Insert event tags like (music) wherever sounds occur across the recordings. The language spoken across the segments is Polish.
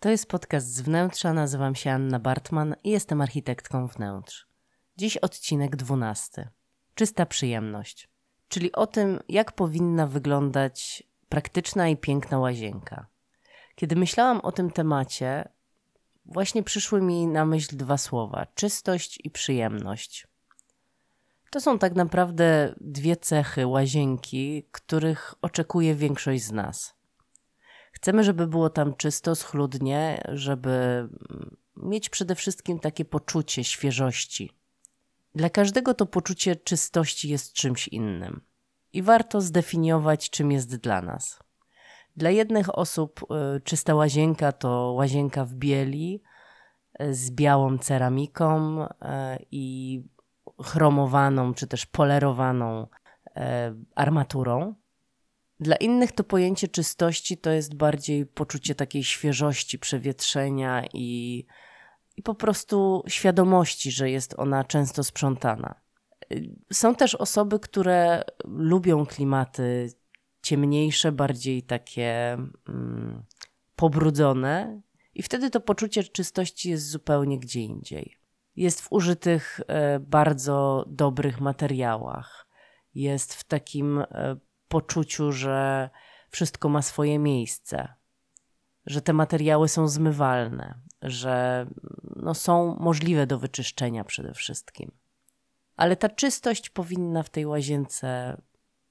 to jest podcast z wnętrza. Nazywam się Anna Bartman i jestem architektką wnętrz. Dziś odcinek dwunasty. Czysta przyjemność, czyli o tym, jak powinna wyglądać praktyczna i piękna łazienka. Kiedy myślałam o tym temacie, właśnie przyszły mi na myśl dwa słowa: czystość i przyjemność. To są tak naprawdę dwie cechy łazienki, których oczekuje większość z nas. Chcemy, żeby było tam czysto, schludnie, żeby mieć przede wszystkim takie poczucie świeżości. Dla każdego to poczucie czystości jest czymś innym i warto zdefiniować, czym jest dla nas. Dla jednych osób y, czysta łazienka to łazienka w bieli y, z białą ceramiką y, i chromowaną czy też polerowaną armaturą. Dla innych to pojęcie czystości to jest bardziej poczucie takiej świeżości, przewietrzenia i, i po prostu świadomości, że jest ona często sprzątana. Są też osoby, które lubią klimaty ciemniejsze, bardziej takie mm, pobrudzone, i wtedy to poczucie czystości jest zupełnie gdzie indziej. Jest w użytych e, bardzo dobrych materiałach, jest w takim e, poczuciu, że wszystko ma swoje miejsce, że te materiały są zmywalne, że no, są możliwe do wyczyszczenia przede wszystkim. Ale ta czystość powinna w tej łazience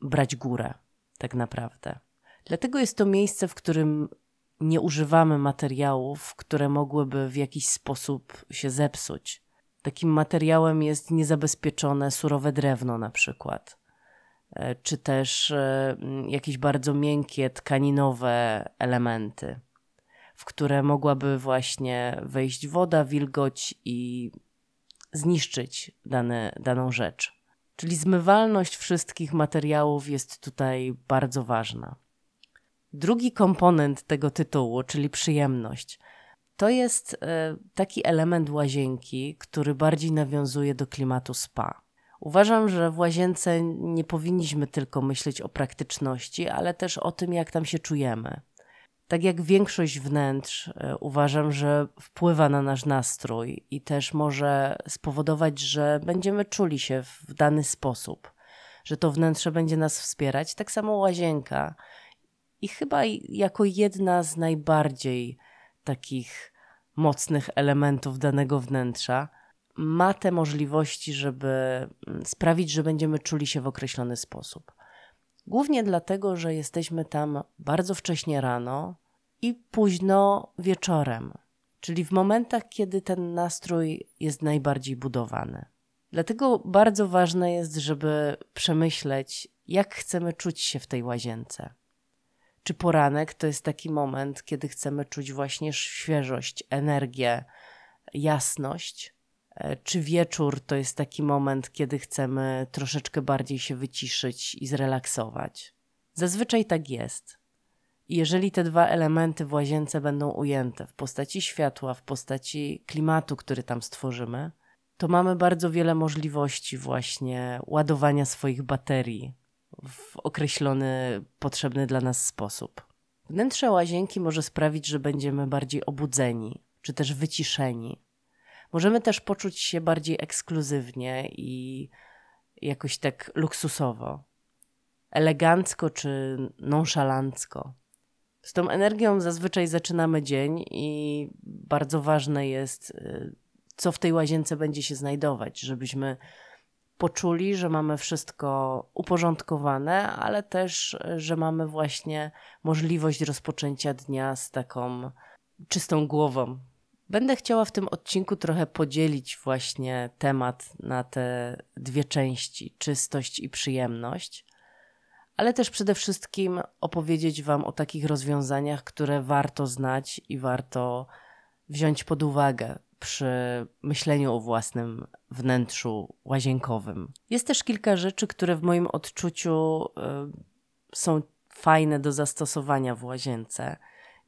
brać górę, tak naprawdę. Dlatego jest to miejsce, w którym nie używamy materiałów, które mogłyby w jakiś sposób się zepsuć. Takim materiałem jest niezabezpieczone surowe drewno, na przykład czy też e, jakieś bardzo miękkie, tkaninowe elementy, w które mogłaby właśnie wejść woda, wilgoć i zniszczyć dane, daną rzecz. Czyli zmywalność wszystkich materiałów jest tutaj bardzo ważna. Drugi komponent tego tytułu, czyli przyjemność, to jest e, taki element łazienki, który bardziej nawiązuje do klimatu spa. Uważam, że w łazience nie powinniśmy tylko myśleć o praktyczności, ale też o tym, jak tam się czujemy. Tak jak większość wnętrz, e, uważam, że wpływa na nasz nastrój i też może spowodować, że będziemy czuli się w dany sposób, że to wnętrze będzie nas wspierać. Tak samo łazienka. I chyba jako jedna z najbardziej takich mocnych elementów danego wnętrza ma te możliwości, żeby mm, sprawić, że będziemy czuli się w określony sposób. Głównie dlatego, że jesteśmy tam bardzo wcześnie rano i późno wieczorem, czyli w momentach, kiedy ten nastrój jest najbardziej budowany. Dlatego bardzo ważne jest, żeby przemyśleć, jak chcemy czuć się w tej łazience. Czy poranek to jest taki moment, kiedy chcemy czuć właśnie świeżość, energię, jasność, czy wieczór to jest taki moment, kiedy chcemy troszeczkę bardziej się wyciszyć i zrelaksować? Zazwyczaj tak jest. Jeżeli te dwa elementy w łazience będą ujęte w postaci światła, w postaci klimatu, który tam stworzymy, to mamy bardzo wiele możliwości właśnie ładowania swoich baterii w określony, potrzebny dla nas sposób. Wnętrze łazienki może sprawić, że będziemy bardziej obudzeni, czy też wyciszeni, Możemy też poczuć się bardziej ekskluzywnie i jakoś tak luksusowo, elegancko czy nonszalancko. Z tą energią zazwyczaj zaczynamy dzień i bardzo ważne jest, y, co w tej łazience będzie się znajdować, żebyśmy poczuli, że mamy wszystko uporządkowane, ale też, że mamy właśnie możliwość rozpoczęcia dnia z taką czystą głową, Będę chciała w tym odcinku trochę podzielić właśnie temat na te dwie części czystość i przyjemność, ale też przede wszystkim opowiedzieć Wam o takich rozwiązaniach, które warto znać i warto wziąć pod uwagę przy myśleniu o własnym wnętrzu łazienkowym. Jest też kilka rzeczy, które w moim odczuciu y, są fajne do zastosowania w łazience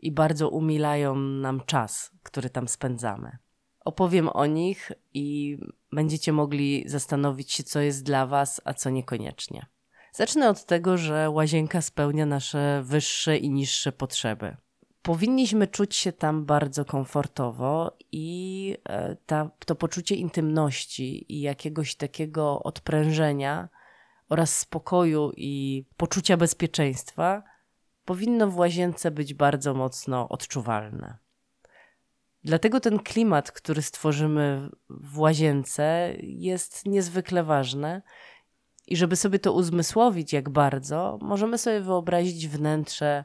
i bardzo umilają nam czas, który tam spędzamy. Opowiem o nich i będziecie mogli zastanowić się, co jest dla Was, a co niekoniecznie. Zacznę od tego, że łazienka spełnia nasze wyższe i niższe potrzeby. Powinniśmy czuć się tam bardzo komfortowo i e, ta, to poczucie intymności i jakiegoś takiego odprężenia oraz spokoju i poczucia bezpieczeństwa powinno w łazience być bardzo mocno odczuwalne. Dlatego ten klimat, który stworzymy w łazience, jest niezwykle ważny. I żeby sobie to uzmysłowić, jak bardzo, możemy sobie wyobrazić wnętrze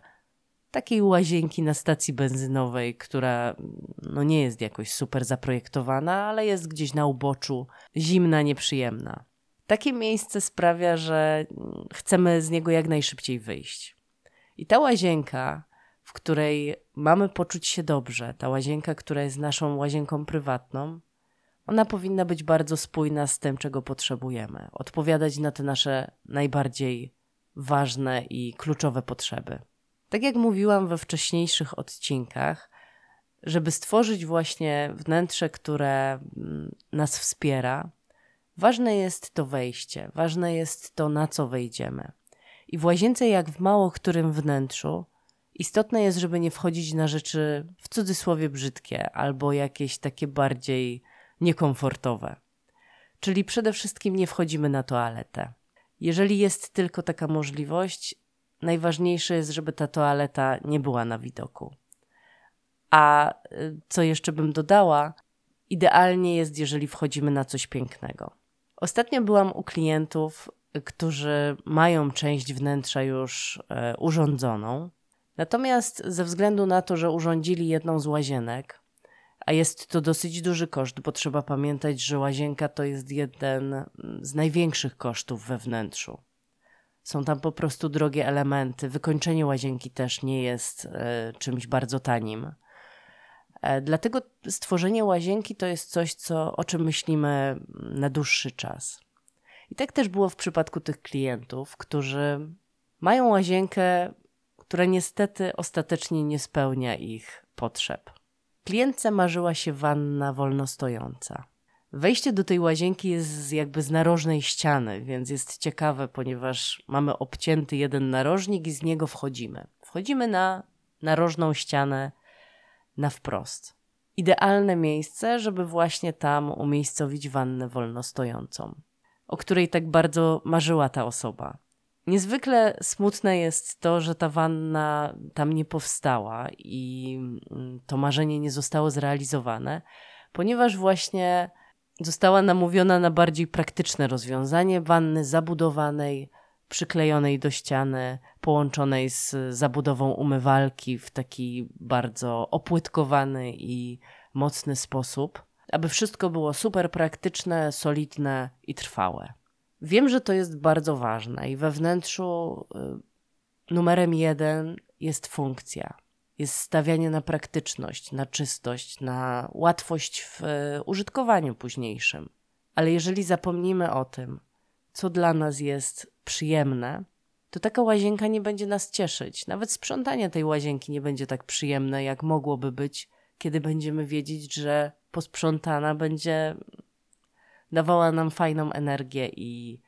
takiej łazienki na stacji benzynowej, która no nie jest jakoś super zaprojektowana, ale jest gdzieś na uboczu, zimna, nieprzyjemna. Takie miejsce sprawia, że chcemy z niego jak najszybciej wyjść. I ta łazienka, w której mamy poczuć się dobrze, ta łazienka, która jest naszą łazienką prywatną, ona powinna być bardzo spójna z tym, czego potrzebujemy, odpowiadać na te nasze najbardziej ważne i kluczowe potrzeby. Tak jak mówiłam we wcześniejszych odcinkach, żeby stworzyć właśnie wnętrze, które mm, nas wspiera, ważne jest to wejście, ważne jest to, na co wejdziemy. I w łazience, jak w mało którym wnętrzu, istotne jest, żeby nie wchodzić na rzeczy w cudzysłowie brzydkie albo jakieś takie bardziej niekomfortowe. Czyli przede wszystkim nie wchodzimy na toaletę. Jeżeli jest tylko taka możliwość, najważniejsze jest, żeby ta toaleta nie była na widoku. A y, co jeszcze bym dodała, idealnie jest, jeżeli wchodzimy na coś pięknego. Ostatnio byłam u klientów, którzy mają część wnętrza już e, urządzoną. Natomiast ze względu na to, że urządzili jedną z łazienek, a jest to dosyć duży koszt, bo trzeba pamiętać, że łazienka to jest jeden z największych kosztów we wnętrzu. Są tam po prostu drogie elementy. Wykończenie łazienki też nie jest e, czymś bardzo tanim. E, dlatego stworzenie łazienki to jest coś, co, o czym myślimy na dłuższy czas. I tak też było w przypadku tych klientów, którzy mają łazienkę, która niestety ostatecznie nie spełnia ich potrzeb. Klientce marzyła się wanna wolnostojąca. Wejście do tej łazienki jest jakby z narożnej ściany, więc jest ciekawe, ponieważ mamy obcięty jeden narożnik i z niego wchodzimy. Wchodzimy na narożną ścianę na wprost. Idealne miejsce, żeby właśnie tam umiejscowić wannę wolnostojącą, o której tak bardzo marzyła ta osoba. Niezwykle smutne jest to, że ta wanna tam nie powstała i mm, to marzenie nie zostało zrealizowane, ponieważ właśnie została namówiona na bardziej praktyczne rozwiązanie wanny zabudowanej, przyklejonej do ściany, połączonej z zabudową umywalki w taki bardzo opłytkowany i mocny sposób, aby wszystko było super praktyczne, solidne i trwałe. Wiem, że to jest bardzo ważne i we wnętrzu y, numerem jeden jest funkcja. Jest stawianie na praktyczność, na czystość, na łatwość w y, użytkowaniu późniejszym. Ale jeżeli zapomnimy o tym, co dla nas jest przyjemne, to taka łazienka nie będzie nas cieszyć. Nawet sprzątanie tej łazienki nie będzie tak przyjemne, jak mogłoby być, kiedy będziemy wiedzieć, że posprzątana będzie dawała nam fajną energię i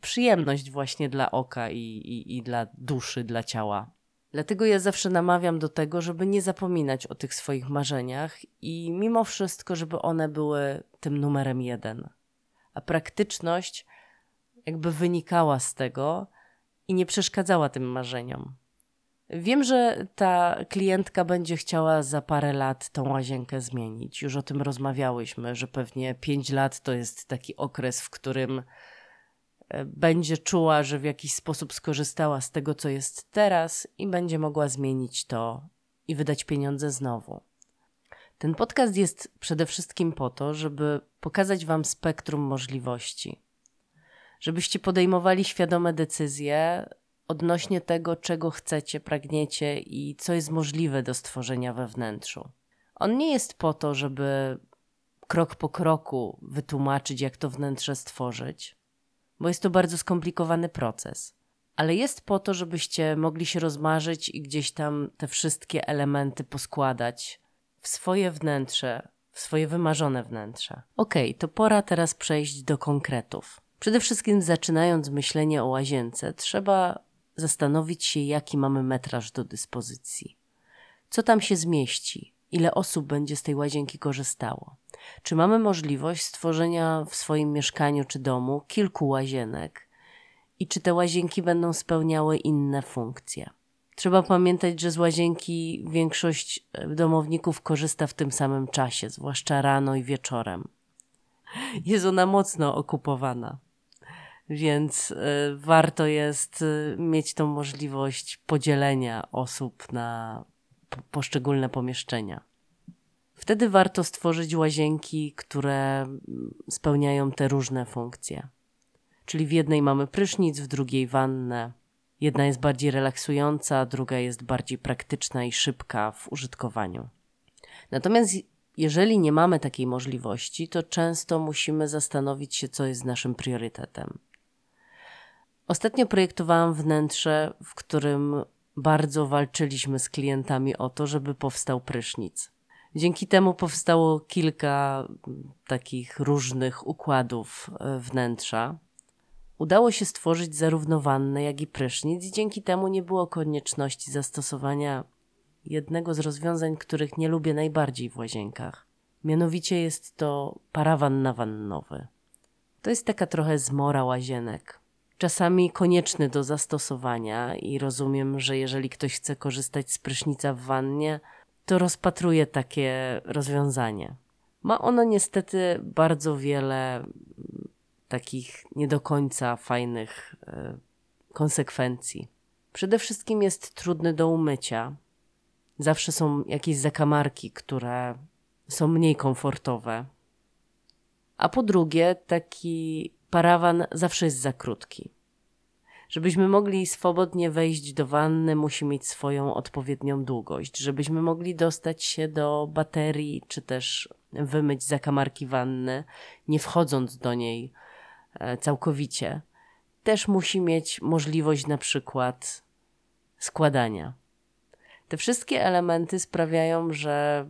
przyjemność właśnie dla oka i, i, i dla duszy, dla ciała. Dlatego ja zawsze namawiam do tego, żeby nie zapominać o tych swoich marzeniach i mimo wszystko, żeby one były tym numerem jeden. A praktyczność jakby wynikała z tego i nie przeszkadzała tym marzeniom. Wiem, że ta klientka będzie chciała za parę lat tą łazienkę zmienić. Już o tym rozmawiałyśmy, że pewnie pięć lat to jest taki okres, w którym e, będzie czuła, że w jakiś sposób skorzystała z tego, co jest teraz i będzie mogła zmienić to i wydać pieniądze znowu. Ten podcast jest przede wszystkim po to, żeby pokazać Wam spektrum możliwości, żebyście podejmowali świadome decyzje odnośnie tego, czego chcecie, pragniecie i co jest możliwe do stworzenia we wnętrzu. On nie jest po to, żeby krok po kroku wytłumaczyć, jak to wnętrze stworzyć, bo jest to bardzo skomplikowany proces. ale jest po to, żebyście mogli się rozmarzyć i gdzieś tam te wszystkie elementy poskładać w swoje wnętrze, w swoje wymarzone wnętrze. Okej, okay, to pora teraz przejść do konkretów. Przede wszystkim zaczynając myślenie o łazience, trzeba zastanowić się, jaki mamy metraż do dyspozycji. Co tam się zmieści? Ile osób będzie z tej łazienki korzystało? Czy mamy możliwość stworzenia w swoim mieszkaniu czy domu kilku łazienek? I czy te łazienki będą spełniały inne funkcje? Trzeba pamiętać, że z łazienki większość e, domowników korzysta w tym samym czasie, zwłaszcza rano i wieczorem. Jest ona mocno okupowana, więc y, warto jest y, mieć tą możliwość podzielenia osób na poszczególne pomieszczenia. Wtedy warto stworzyć łazienki, które spełniają te różne funkcje. Czyli w jednej mamy prysznic, w drugiej wannę. Jedna jest bardziej relaksująca, druga jest bardziej praktyczna i szybka w użytkowaniu. Natomiast jeżeli nie mamy takiej możliwości, to często musimy zastanowić się, co jest naszym priorytetem. Ostatnio projektowałam wnętrze, w którym bardzo walczyliśmy z klientami o to, żeby powstał prysznic. Dzięki temu powstało kilka takich różnych układów e, wnętrza. Udało się stworzyć zarówno wannę, jak i prysznic, i dzięki temu nie było konieczności zastosowania jednego z rozwiązań, których nie lubię najbardziej w łazienkach. Mianowicie jest to parawan nawannowy. To jest taka trochę zmora łazienek. Czasami konieczny do zastosowania i rozumiem, że jeżeli ktoś chce korzystać z prysznica w wannie, to rozpatruje takie rozwiązanie. Ma ono niestety bardzo wiele takich nie do końca fajnych e, konsekwencji. Przede wszystkim jest trudny do umycia. Zawsze są jakieś zakamarki, które są mniej komfortowe. A po drugie, taki parawan zawsze jest za krótki. Żebyśmy mogli swobodnie wejść do wanny, musi mieć swoją odpowiednią długość. Żebyśmy mogli dostać się do baterii, czy też wymyć zakamarki wanny, nie wchodząc do niej e, całkowicie, też musi mieć możliwość na przykład składania. Te wszystkie elementy sprawiają, że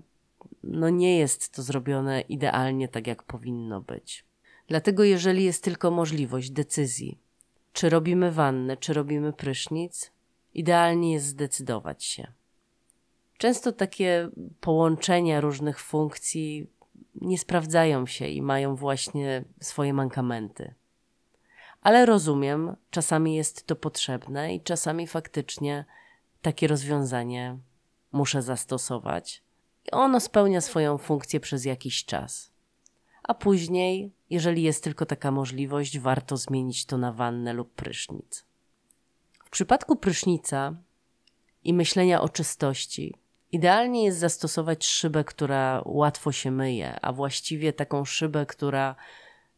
no nie jest to zrobione idealnie tak, jak powinno być. Dlatego, jeżeli jest tylko możliwość decyzji, czy robimy wannę, czy robimy prysznic, idealnie jest zdecydować się. Często takie połączenia różnych funkcji nie sprawdzają się i mają właśnie swoje mankamenty. Ale rozumiem, czasami jest to potrzebne i czasami faktycznie takie rozwiązanie muszę zastosować. I ono spełnia swoją funkcję przez jakiś czas. A później jeżeli jest tylko taka możliwość, warto zmienić to na wannę lub prysznic. W przypadku prysznica i myślenia o czystości, idealnie jest zastosować szybę, która łatwo się myje, a właściwie taką szybę, która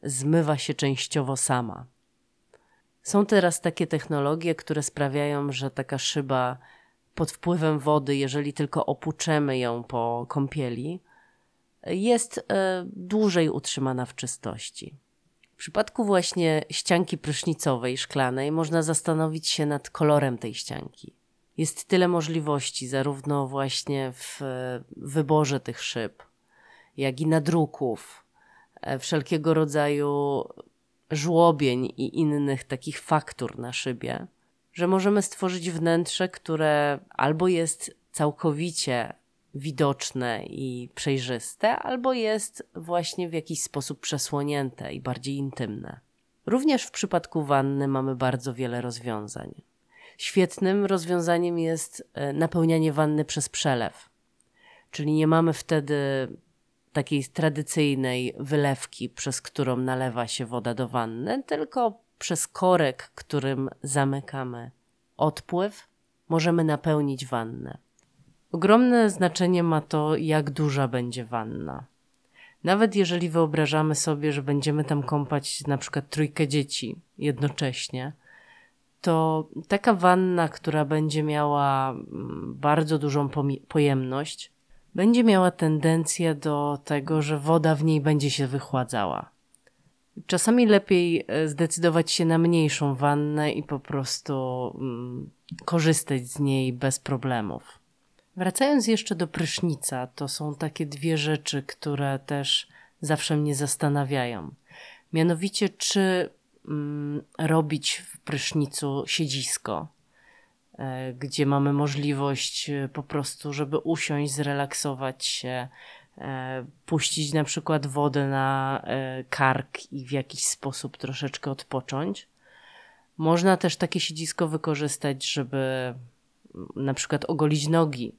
zmywa się częściowo sama. Są teraz takie technologie, które sprawiają, że taka szyba pod wpływem wody, jeżeli tylko opuczemy ją po kąpieli, jest e, dłużej utrzymana w czystości. W przypadku właśnie ścianki prysznicowej, szklanej, można zastanowić się nad kolorem tej ścianki. Jest tyle możliwości, zarówno właśnie w e, wyborze tych szyb, jak i nadruków, e, wszelkiego rodzaju żłobień i innych takich faktur na szybie, że możemy stworzyć wnętrze, które albo jest całkowicie widoczne i przejrzyste, albo jest właśnie w jakiś sposób przesłonięte i bardziej intymne. Również w przypadku wanny mamy bardzo wiele rozwiązań. Świetnym rozwiązaniem jest e, napełnianie wanny przez przelew, czyli nie mamy wtedy takiej tradycyjnej wylewki, przez którą nalewa się woda do wanny, tylko przez korek, którym zamykamy odpływ, możemy napełnić wannę. Ogromne znaczenie ma to, jak duża będzie wanna. Nawet jeżeli wyobrażamy sobie, że będziemy tam kąpać na przykład trójkę dzieci jednocześnie, to taka wanna, która będzie miała mm, bardzo dużą pojemność, będzie miała tendencję do tego, że woda w niej będzie się wychładzała. Czasami lepiej e, zdecydować się na mniejszą wannę i po prostu mm, korzystać z niej bez problemów. Wracając jeszcze do prysznica, to są takie dwie rzeczy, które też zawsze mnie zastanawiają. Mianowicie, czy mm, robić w prysznicu siedzisko, e, gdzie mamy możliwość e, po prostu, żeby usiąść, zrelaksować się, e, puścić na przykład wodę na kark i w jakiś sposób troszeczkę odpocząć. Można też takie siedzisko wykorzystać, żeby na przykład ogolić nogi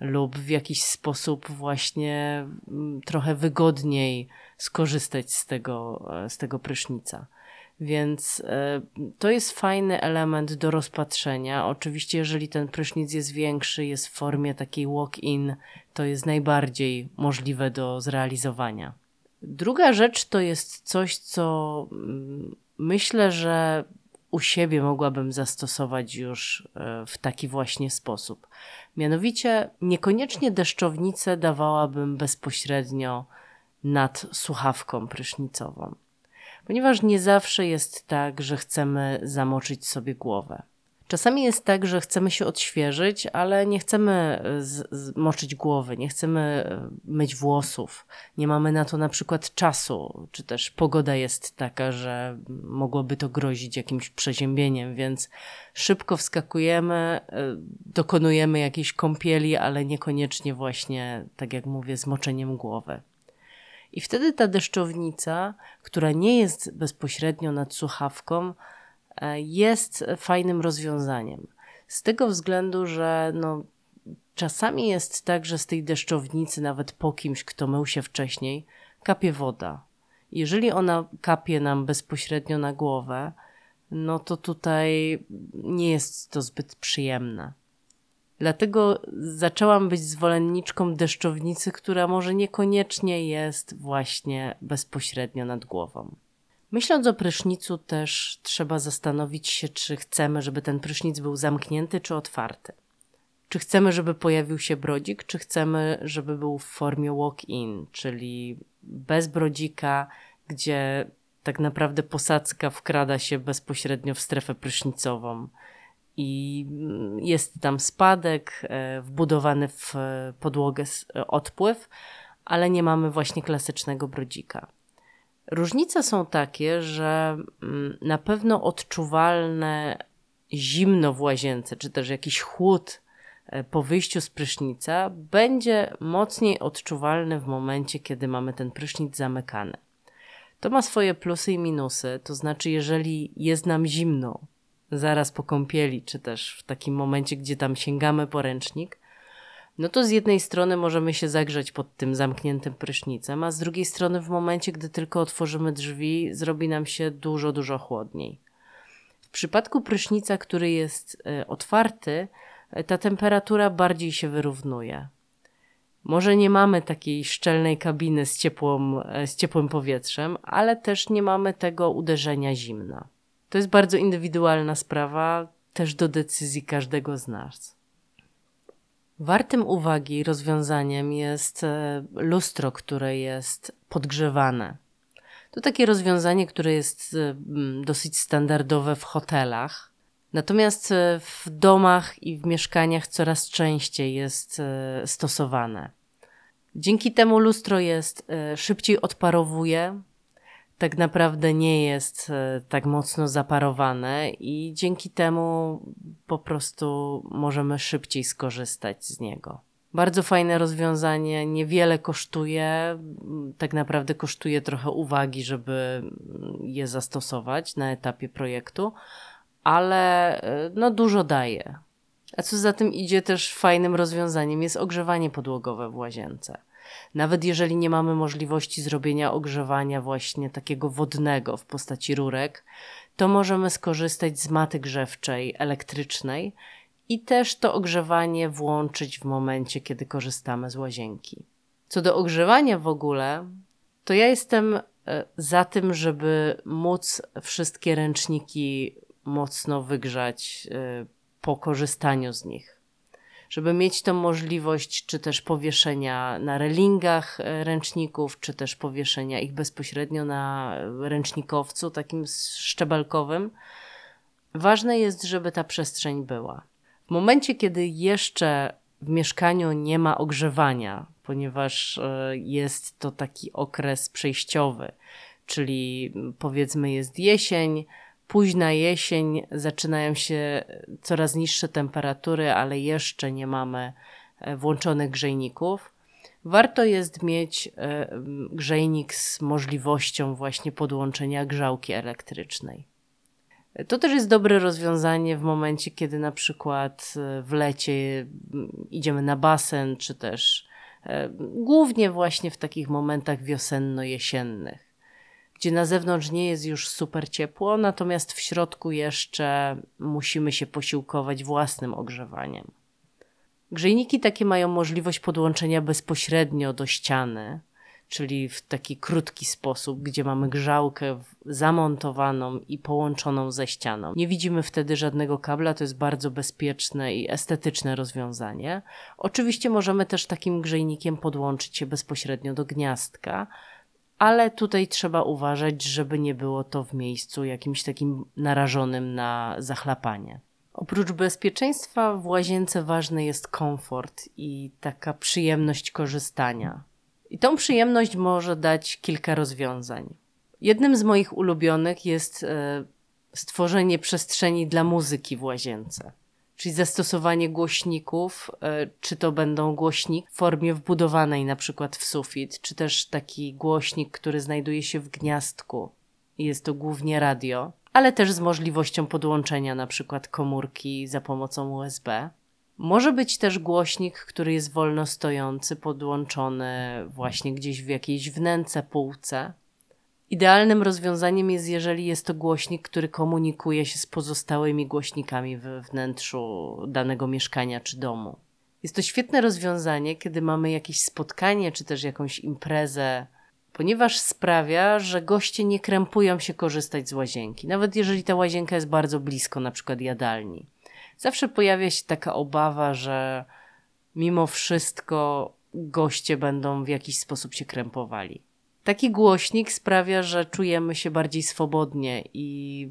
lub w jakiś sposób właśnie mm, trochę wygodniej skorzystać z tego, e, z tego prysznica. Więc e, to jest fajny element do rozpatrzenia. Oczywiście, jeżeli ten prysznic jest większy, jest w formie takiej walk-in, to jest najbardziej możliwe do zrealizowania. Druga rzecz to jest coś, co mm, myślę, że u siebie mogłabym zastosować już e, w taki właśnie sposób. Mianowicie, niekoniecznie deszczownicę dawałabym bezpośrednio nad słuchawką prysznicową, ponieważ nie zawsze jest tak, że chcemy zamoczyć sobie głowę. Czasami jest tak, że chcemy się odświeżyć, ale nie chcemy e, moczyć głowy, nie chcemy e, myć włosów, nie mamy na to na przykład czasu, czy też pogoda jest taka, że mogłoby to grozić jakimś przeziębieniem, więc szybko wskakujemy, e, dokonujemy jakiejś kąpieli, ale niekoniecznie właśnie, tak jak mówię, z moczeniem głowy. I wtedy ta deszczownica, która nie jest bezpośrednio nad słuchawką, jest fajnym rozwiązaniem. Z tego względu, że no, czasami jest tak, że z tej deszczownicy, nawet po kimś, kto mył się wcześniej, kapie woda. Jeżeli ona kapie nam bezpośrednio na głowę, no to tutaj nie jest to zbyt przyjemne. Dlatego zaczęłam być zwolenniczką deszczownicy, która może niekoniecznie jest właśnie bezpośrednio nad głową. Myśląc o prysznicu, też trzeba zastanowić się, czy chcemy, żeby ten prysznic był zamknięty czy otwarty. Czy chcemy, żeby pojawił się brodzik, czy chcemy, żeby był w formie walk-in, czyli bez brodzika, gdzie tak naprawdę posadzka wkrada się bezpośrednio w strefę prysznicową. I jest tam spadek, e, wbudowany w podłogę e, odpływ, ale nie mamy właśnie klasycznego brodzika. Różnice są takie, że mm, na pewno odczuwalne zimno w łazience, czy też jakiś chłód e, po wyjściu z prysznica będzie mocniej odczuwalny w momencie, kiedy mamy ten prysznic zamykany. To ma swoje plusy i minusy, to znaczy, jeżeli jest nam zimno zaraz po kąpieli, czy też w takim momencie, gdzie tam sięgamy po ręcznik, no to z jednej strony możemy się zagrzać pod tym zamkniętym prysznicem, a z drugiej strony w momencie, gdy tylko otworzymy drzwi, zrobi nam się dużo, dużo chłodniej. W przypadku prysznica, który jest e, otwarty, e, ta temperatura bardziej się wyrównuje. Może nie mamy takiej szczelnej kabiny z, ciepłą, e, z ciepłym powietrzem, ale też nie mamy tego uderzenia zimna. To jest bardzo indywidualna sprawa, też do decyzji każdego z nas. Wartym uwagi rozwiązaniem jest e, lustro, które jest podgrzewane. To takie rozwiązanie, które jest e, dosyć standardowe w hotelach. Natomiast e, w domach i w mieszkaniach coraz częściej jest stosowane. Dzięki temu lustro jest szybciej odparowuje, tak naprawdę nie jest e, tak mocno zaparowane i dzięki temu po prostu możemy szybciej skorzystać z niego. Bardzo fajne rozwiązanie, niewiele kosztuje, tak naprawdę kosztuje trochę uwagi, żeby je zastosować na etapie projektu, ale e, no dużo daje. A co za tym idzie też fajnym rozwiązaniem jest ogrzewanie podłogowe w łazience. Nawet jeżeli nie mamy możliwości zrobienia ogrzewania właśnie takiego wodnego w postaci rurek, to możemy skorzystać z maty grzewczej elektrycznej i też to ogrzewanie włączyć w momencie, kiedy korzystamy z łazienki. Co do ogrzewania w ogóle, to ja jestem e, za tym, żeby móc wszystkie ręczniki mocno wygrzać e, po korzystaniu z nich. Żeby mieć tą możliwość, czy też powieszenia na relingach e, ręczników, czy też powieszenia ich bezpośrednio na ręcznikowcu, takim szczebelkowym. Ważne jest, żeby ta przestrzeń była. W momencie, kiedy jeszcze w mieszkaniu nie ma ogrzewania, ponieważ e, jest to taki okres przejściowy, czyli powiedzmy jest jesień, późna jesień, zaczynają się coraz niższe temperatury, ale jeszcze nie mamy e, włączonych grzejników. Warto jest mieć e, grzejnik z możliwością właśnie podłączenia grzałki elektrycznej. To też jest dobre rozwiązanie w momencie, kiedy na przykład e, w lecie idziemy na basen, czy też głównie właśnie w takich momentach wiosenno-jesiennych gdzie na zewnątrz nie jest już super ciepło, natomiast w środku jeszcze musimy się posiłkować własnym ogrzewaniem. Grzejniki takie mają możliwość podłączenia bezpośrednio do ściany, czyli w taki krótki sposób, gdzie mamy grzałkę zamontowaną i połączoną ze ścianą. Nie widzimy wtedy żadnego kabla, to jest bardzo bezpieczne i estetyczne rozwiązanie. Oczywiście możemy też takim grzejnikiem podłączyć się bezpośrednio do gniazdka, ale tutaj trzeba uważać, żeby nie było to w miejscu jakimś takim narażonym na zachlapanie. Oprócz bezpieczeństwa w łazience ważny jest komfort i taka przyjemność korzystania. I tą przyjemność może dać kilka rozwiązań. Jednym z moich ulubionych jest e, stworzenie przestrzeni dla muzyki w łazience czyli zastosowanie głośników, e, czy to będą głośnik w formie wbudowanej na przykład w sufit, czy też taki głośnik, który znajduje się w gniazdku. Jest to głównie radio, ale też z możliwością podłączenia na przykład komórki za pomocą USB. Może być też głośnik, który jest wolno stojący, podłączony właśnie gdzieś w jakiejś wnęce, półce, Idealnym rozwiązaniem jest, jeżeli jest to głośnik, który komunikuje się z pozostałymi głośnikami we wnętrzu danego mieszkania czy domu. Jest to świetne rozwiązanie, kiedy mamy jakieś spotkanie czy też jakąś imprezę, ponieważ sprawia, że goście nie krępują się korzystać z łazienki, nawet jeżeli ta łazienka jest bardzo blisko, na przykład jadalni. Zawsze pojawia się taka obawa, że mimo wszystko goście będą w jakiś sposób się krępowali. Taki głośnik sprawia, że czujemy się bardziej swobodnie i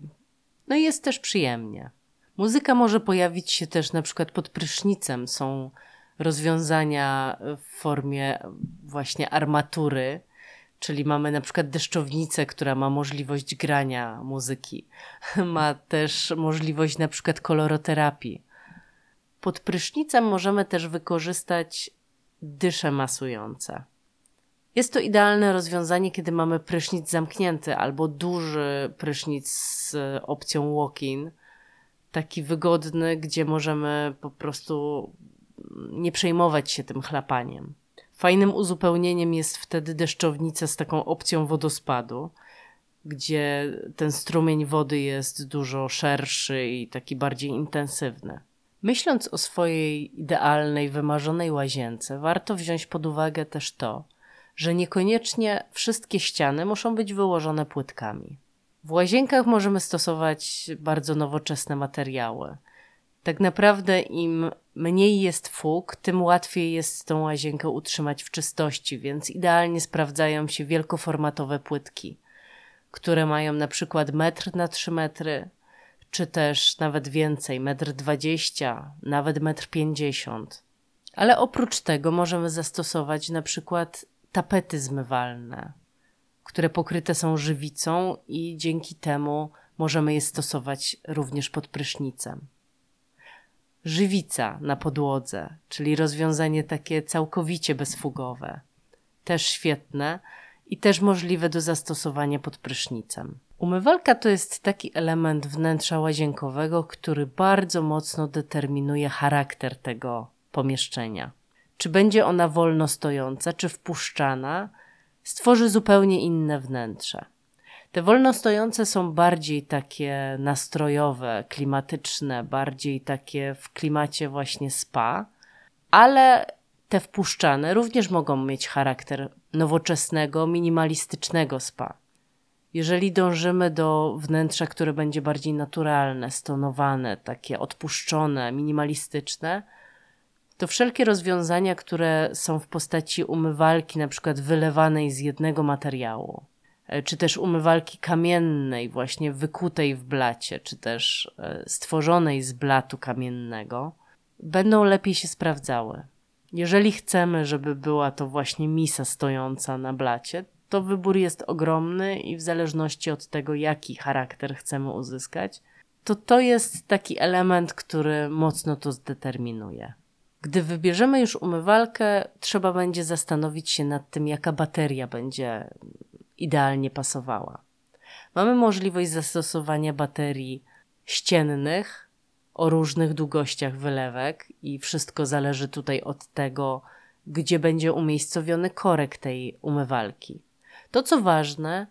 no jest też przyjemnie. Muzyka może pojawić się też na przykład pod prysznicem. Są rozwiązania w formie właśnie armatury, czyli mamy na przykład deszczownicę, która ma możliwość grania muzyki. (laughs) Ma też możliwość na przykład koloroterapii. Pod prysznicem możemy też wykorzystać dysze masujące. Jest to idealne rozwiązanie, kiedy mamy prysznic zamknięty albo duży prysznic z opcją walk-in, taki wygodny, gdzie możemy po prostu nie przejmować się tym chlapaniem. Fajnym uzupełnieniem jest wtedy deszczownica z taką opcją wodospadu, gdzie ten strumień wody jest dużo szerszy i taki bardziej intensywny. Myśląc o swojej idealnej, wymarzonej łazience, warto wziąć pod uwagę też to, że niekoniecznie wszystkie ściany muszą być wyłożone płytkami. W łazienkach możemy stosować bardzo nowoczesne materiały. Tak naprawdę im mniej jest fug, tym łatwiej jest tą łazienkę utrzymać w czystości, więc idealnie sprawdzają się wielkoformatowe płytki, które mają na przykład metr na 3 metry, czy też nawet więcej, metr 20, nawet metr 50. Ale oprócz tego możemy zastosować na przykład tapety zmywalne, które pokryte są żywicą i dzięki temu możemy je stosować również pod prysznicem. Żywica na podłodze, czyli rozwiązanie takie całkowicie bezfugowe, też świetne i też możliwe do zastosowania pod prysznicem. Umywalka to jest taki element wnętrza łazienkowego, który bardzo mocno determinuje charakter tego pomieszczenia czy będzie ona wolno stojąca, czy wpuszczana, stworzy zupełnie inne wnętrze. Te wolno stojące są bardziej takie nastrojowe, klimatyczne, bardziej takie w klimacie właśnie spa, ale te wpuszczane również mogą mieć charakter nowoczesnego, minimalistycznego spa. Jeżeli dążymy do wnętrza, które będzie bardziej naturalne, stonowane, takie odpuszczone, minimalistyczne, to wszelkie rozwiązania, które są w postaci umywalki, na przykład wylewanej z jednego materiału, e, czy też umywalki kamiennej, właśnie wykutej w blacie, czy też e, stworzonej z blatu kamiennego, będą lepiej się sprawdzały. Jeżeli chcemy, żeby była to właśnie misa stojąca na blacie, to wybór jest ogromny i w zależności od tego, jaki charakter chcemy uzyskać, to to jest taki element, który mocno to zdeterminuje. Gdy wybierzemy już umywalkę, trzeba będzie zastanowić się nad tym, jaka bateria będzie idealnie pasowała. Mamy możliwość zastosowania baterii ściennych o różnych długościach wylewek i wszystko zależy tutaj od tego, gdzie będzie umiejscowiony korek tej umywalki. To co ważne,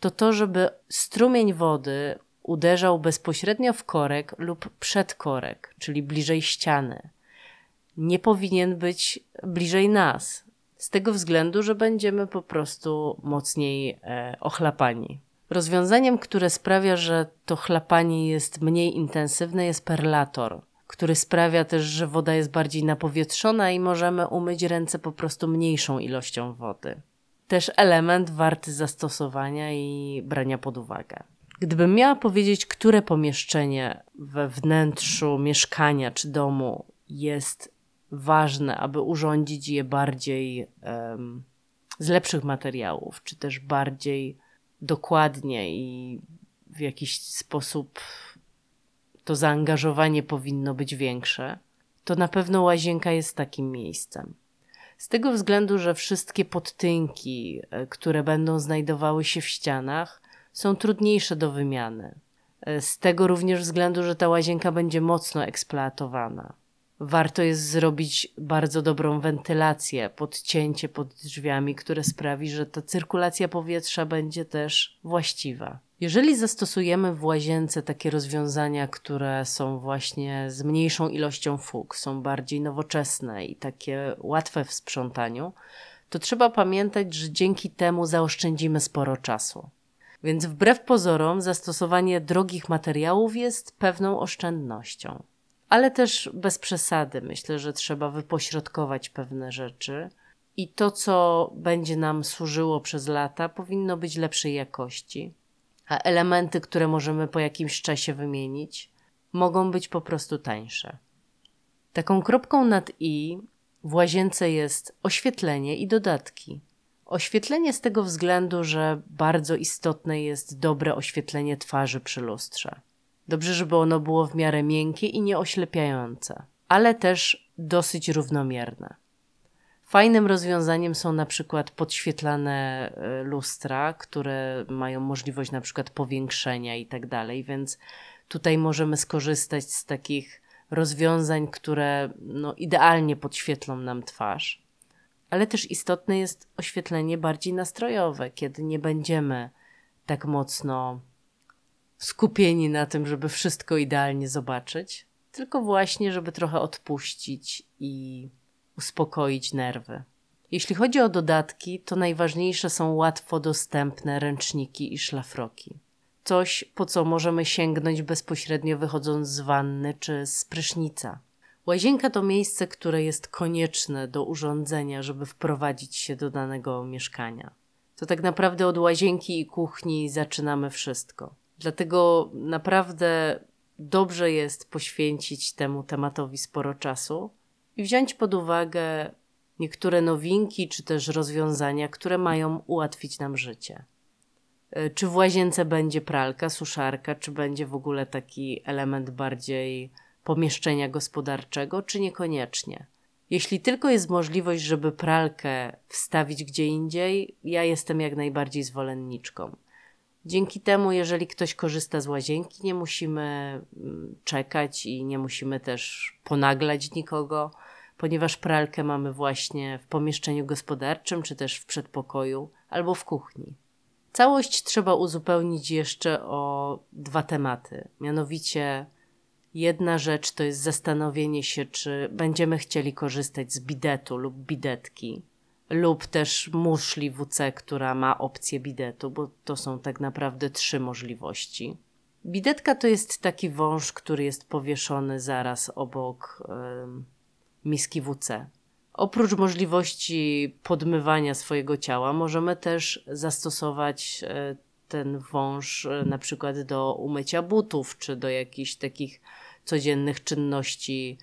to to, żeby strumień wody uderzał bezpośrednio w korek lub przed korek, czyli bliżej ściany. Nie powinien być bliżej nas, z tego względu, że będziemy po prostu mocniej e, ochlapani. Rozwiązaniem, które sprawia, że to chlapanie jest mniej intensywne, jest perlator, który sprawia też, że woda jest bardziej napowietrzona i możemy umyć ręce po prostu mniejszą ilością wody. Też element warty zastosowania i brania pod uwagę. Gdybym miała powiedzieć, które pomieszczenie we wnętrzu mieszkania czy domu jest ważne, aby urządzić je bardziej um, z lepszych materiałów, czy też bardziej dokładnie i w jakiś sposób to zaangażowanie powinno być większe, to na pewno łazienka jest takim miejscem. Z tego względu, że wszystkie podtynki, e, które będą znajdowały się w ścianach, są trudniejsze do wymiany. E, z tego również względu, że ta łazienka będzie mocno eksploatowana. Warto jest zrobić bardzo dobrą wentylację, podcięcie pod drzwiami, które sprawi, że ta cyrkulacja powietrza będzie też właściwa. Jeżeli zastosujemy w łazience takie rozwiązania, które są właśnie z mniejszą ilością fug, są bardziej nowoczesne i takie łatwe w sprzątaniu, to trzeba pamiętać, że dzięki temu zaoszczędzimy sporo czasu. Więc wbrew pozorom, zastosowanie drogich materiałów jest pewną oszczędnością. Ale też bez przesady. Myślę, że trzeba wypośrodkować pewne rzeczy i to, co będzie nam służyło przez lata, powinno być lepszej jakości. A elementy, które możemy po jakimś czasie wymienić, mogą być po prostu tańsze. Taką kropką nad i w łazience jest oświetlenie i dodatki. Oświetlenie z tego względu, że bardzo istotne jest dobre oświetlenie twarzy przy lustrze. Dobrze, żeby ono było w miarę miękkie i nieoślepiające, ale też dosyć równomierne. Fajnym rozwiązaniem są na przykład podświetlane e, lustra, które mają możliwość na przykład powiększenia i tak dalej, więc tutaj możemy skorzystać z takich rozwiązań, które no, idealnie podświetlą nam twarz. Ale też istotne jest oświetlenie bardziej nastrojowe, kiedy nie będziemy tak mocno skupieni na tym, żeby wszystko idealnie zobaczyć, tylko właśnie, żeby trochę odpuścić i uspokoić nerwy. Jeśli chodzi o dodatki, to najważniejsze są łatwo dostępne ręczniki i szlafroki. Coś, po co możemy sięgnąć bezpośrednio wychodząc z wanny czy z prysznica. Łazienka to miejsce, które jest konieczne do urządzenia, żeby wprowadzić się do danego mieszkania. To tak naprawdę od łazienki i kuchni zaczynamy wszystko. Dlatego naprawdę dobrze jest poświęcić temu tematowi sporo czasu i wziąć pod uwagę niektóre nowinki czy też rozwiązania, które mają ułatwić nam życie. E, czy w łazience będzie pralka, suszarka, czy będzie w ogóle taki element bardziej pomieszczenia gospodarczego, czy niekoniecznie. Jeśli tylko jest możliwość, żeby pralkę wstawić gdzie indziej, ja jestem jak najbardziej zwolenniczką. Dzięki temu, jeżeli ktoś korzysta z łazienki, nie musimy mm, czekać i nie musimy też ponaglać nikogo, ponieważ pralkę mamy właśnie w pomieszczeniu gospodarczym, czy też w przedpokoju albo w kuchni. Całość trzeba uzupełnić jeszcze o dwa tematy, mianowicie Jedna rzecz to jest zastanowienie się, czy będziemy chcieli korzystać z bidetu lub bidetki, lub też muszli WC, która ma opcję bidetu, bo to są tak naprawdę trzy możliwości. Bidetka to jest taki wąż, który jest powieszony zaraz obok miski WC. Oprócz możliwości podmywania swojego ciała, możemy też zastosować e, ten wąż e, na przykład do umycia butów, czy do jakichś takich codziennych czynności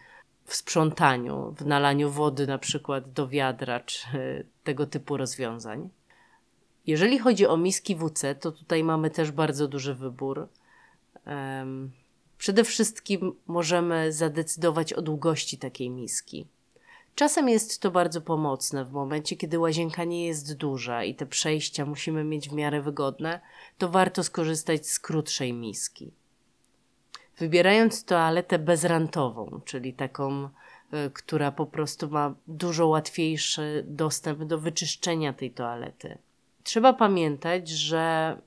w sprzątaniu, w nalaniu wody na przykład do wiadra, czy tego typu rozwiązań. Jeżeli chodzi o miski WC, to tutaj mamy też bardzo duży wybór. Przede wszystkim możemy zadecydować o długości takiej miski. Czasem jest to bardzo pomocne w momencie, kiedy łazienka nie jest duża i te przejścia musimy mieć w miarę wygodne, to warto skorzystać z krótszej miski. Wybierając toaletę bezrantową, czyli taką, y, która po prostu ma dużo łatwiejszy dostęp do wyczyszczenia tej toalety. Trzeba pamiętać, że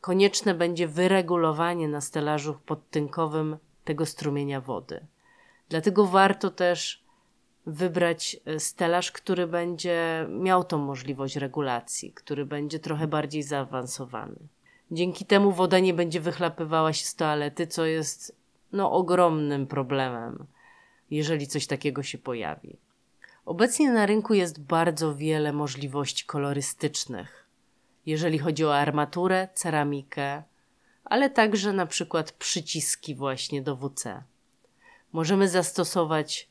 konieczne będzie wyregulowanie na stelażu podtynkowym tego strumienia wody. Dlatego warto też wybrać e, stelaż, który będzie miał tą możliwość regulacji, który będzie trochę bardziej zaawansowany. Dzięki temu woda nie będzie wychlapywała się z toalety, co jest no, ogromnym problemem, jeżeli coś takiego się pojawi. Obecnie na rynku jest bardzo wiele możliwości kolorystycznych, jeżeli chodzi o armaturę, ceramikę, ale także na przykład przyciski właśnie do WC. Możemy zastosować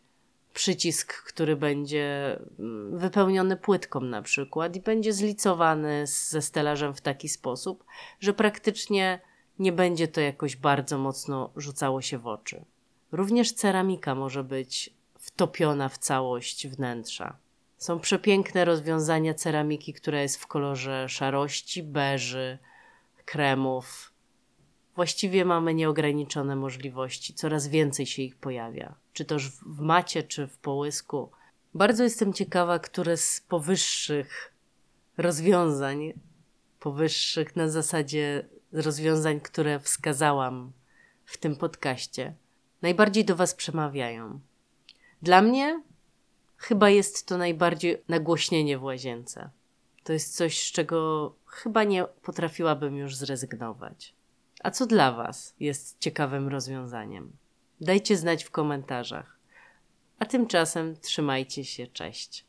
przycisk, który będzie mm, wypełniony płytką na przykład i będzie zlicowany ze stelażem w taki sposób, że praktycznie nie będzie to jakoś bardzo mocno rzucało się w oczy. Również ceramika może być wtopiona w całość wnętrza. Są przepiękne rozwiązania ceramiki, która jest w kolorze szarości, beży, kremów. Właściwie mamy nieograniczone możliwości, coraz więcej się ich pojawia, czy też w macie, czy w połysku. Bardzo jestem ciekawa, które z powyższych rozwiązań, powyższych na zasadzie rozwiązań, które wskazałam w tym podcaście, najbardziej do Was przemawiają. Dla mnie chyba jest to najbardziej nagłośnienie w łazience. To jest coś, z czego chyba nie potrafiłabym już zrezygnować. A co dla Was jest ciekawym rozwiązaniem? Dajcie znać w komentarzach. A tymczasem trzymajcie się, cześć.